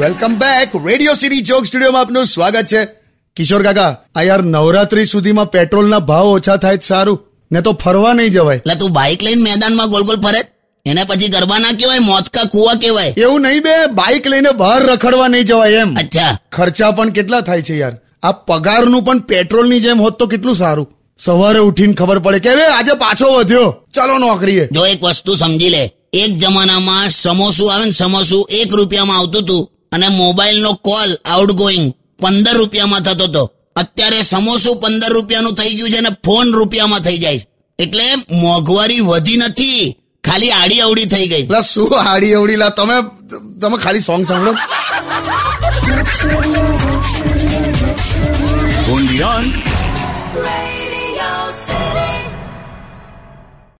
Welcome back Radio City joke સ્ટુડિયોમાં આપનું સ્વાગત છે. કિશોર કાકા આ યાર નવરાત્રી સુધીમાં પેટ્રોલના ભાવ ઓછા થાય સારું. ને તો ફરવા નહીં જવાય. એટલે તું બાઇક લઈને મેદાનમાં ગોલ ગોલ ફરે? એને પછી ગરબા ના કહેવાય મોતકા કુવા કહેવાય? એવું નહીં બે બાઇક લઈને બહાર રખડવા નહીં જવાય એમ. અચ્છા. ખર્ચા પણ કેટલા થાય છે યાર. આ પગારનું પણ પેટ્રોલની જેમ હોત તો કેટલું સારું. સવારે ઉઠીને ખબર પડે કે આજે પાછો વધ્યો. ચાલો નોકરીએ. જો એક વસ્તુ સમજી લે. એક જમાનામાં સમોસું આવે ને સમોસું એક રૂપિયામાં આવતું હતું અને મોબાઈલનો કોલ આઉટ ગોઈંગ પંદર રૂપિયામાં થતો હતો. અત્યારે સમોસું પંદર રૂપિયાનું થઈ ગયું છે અને ફોન રૂપિયામાં થઈ જાય એટલે મોંઘવારી વધી નથી. ખાલી આડી અવડી થઈ ગઈ. શું આડી અવડી? લા તમે તમે ખાલી સોંગ સાંભળો. on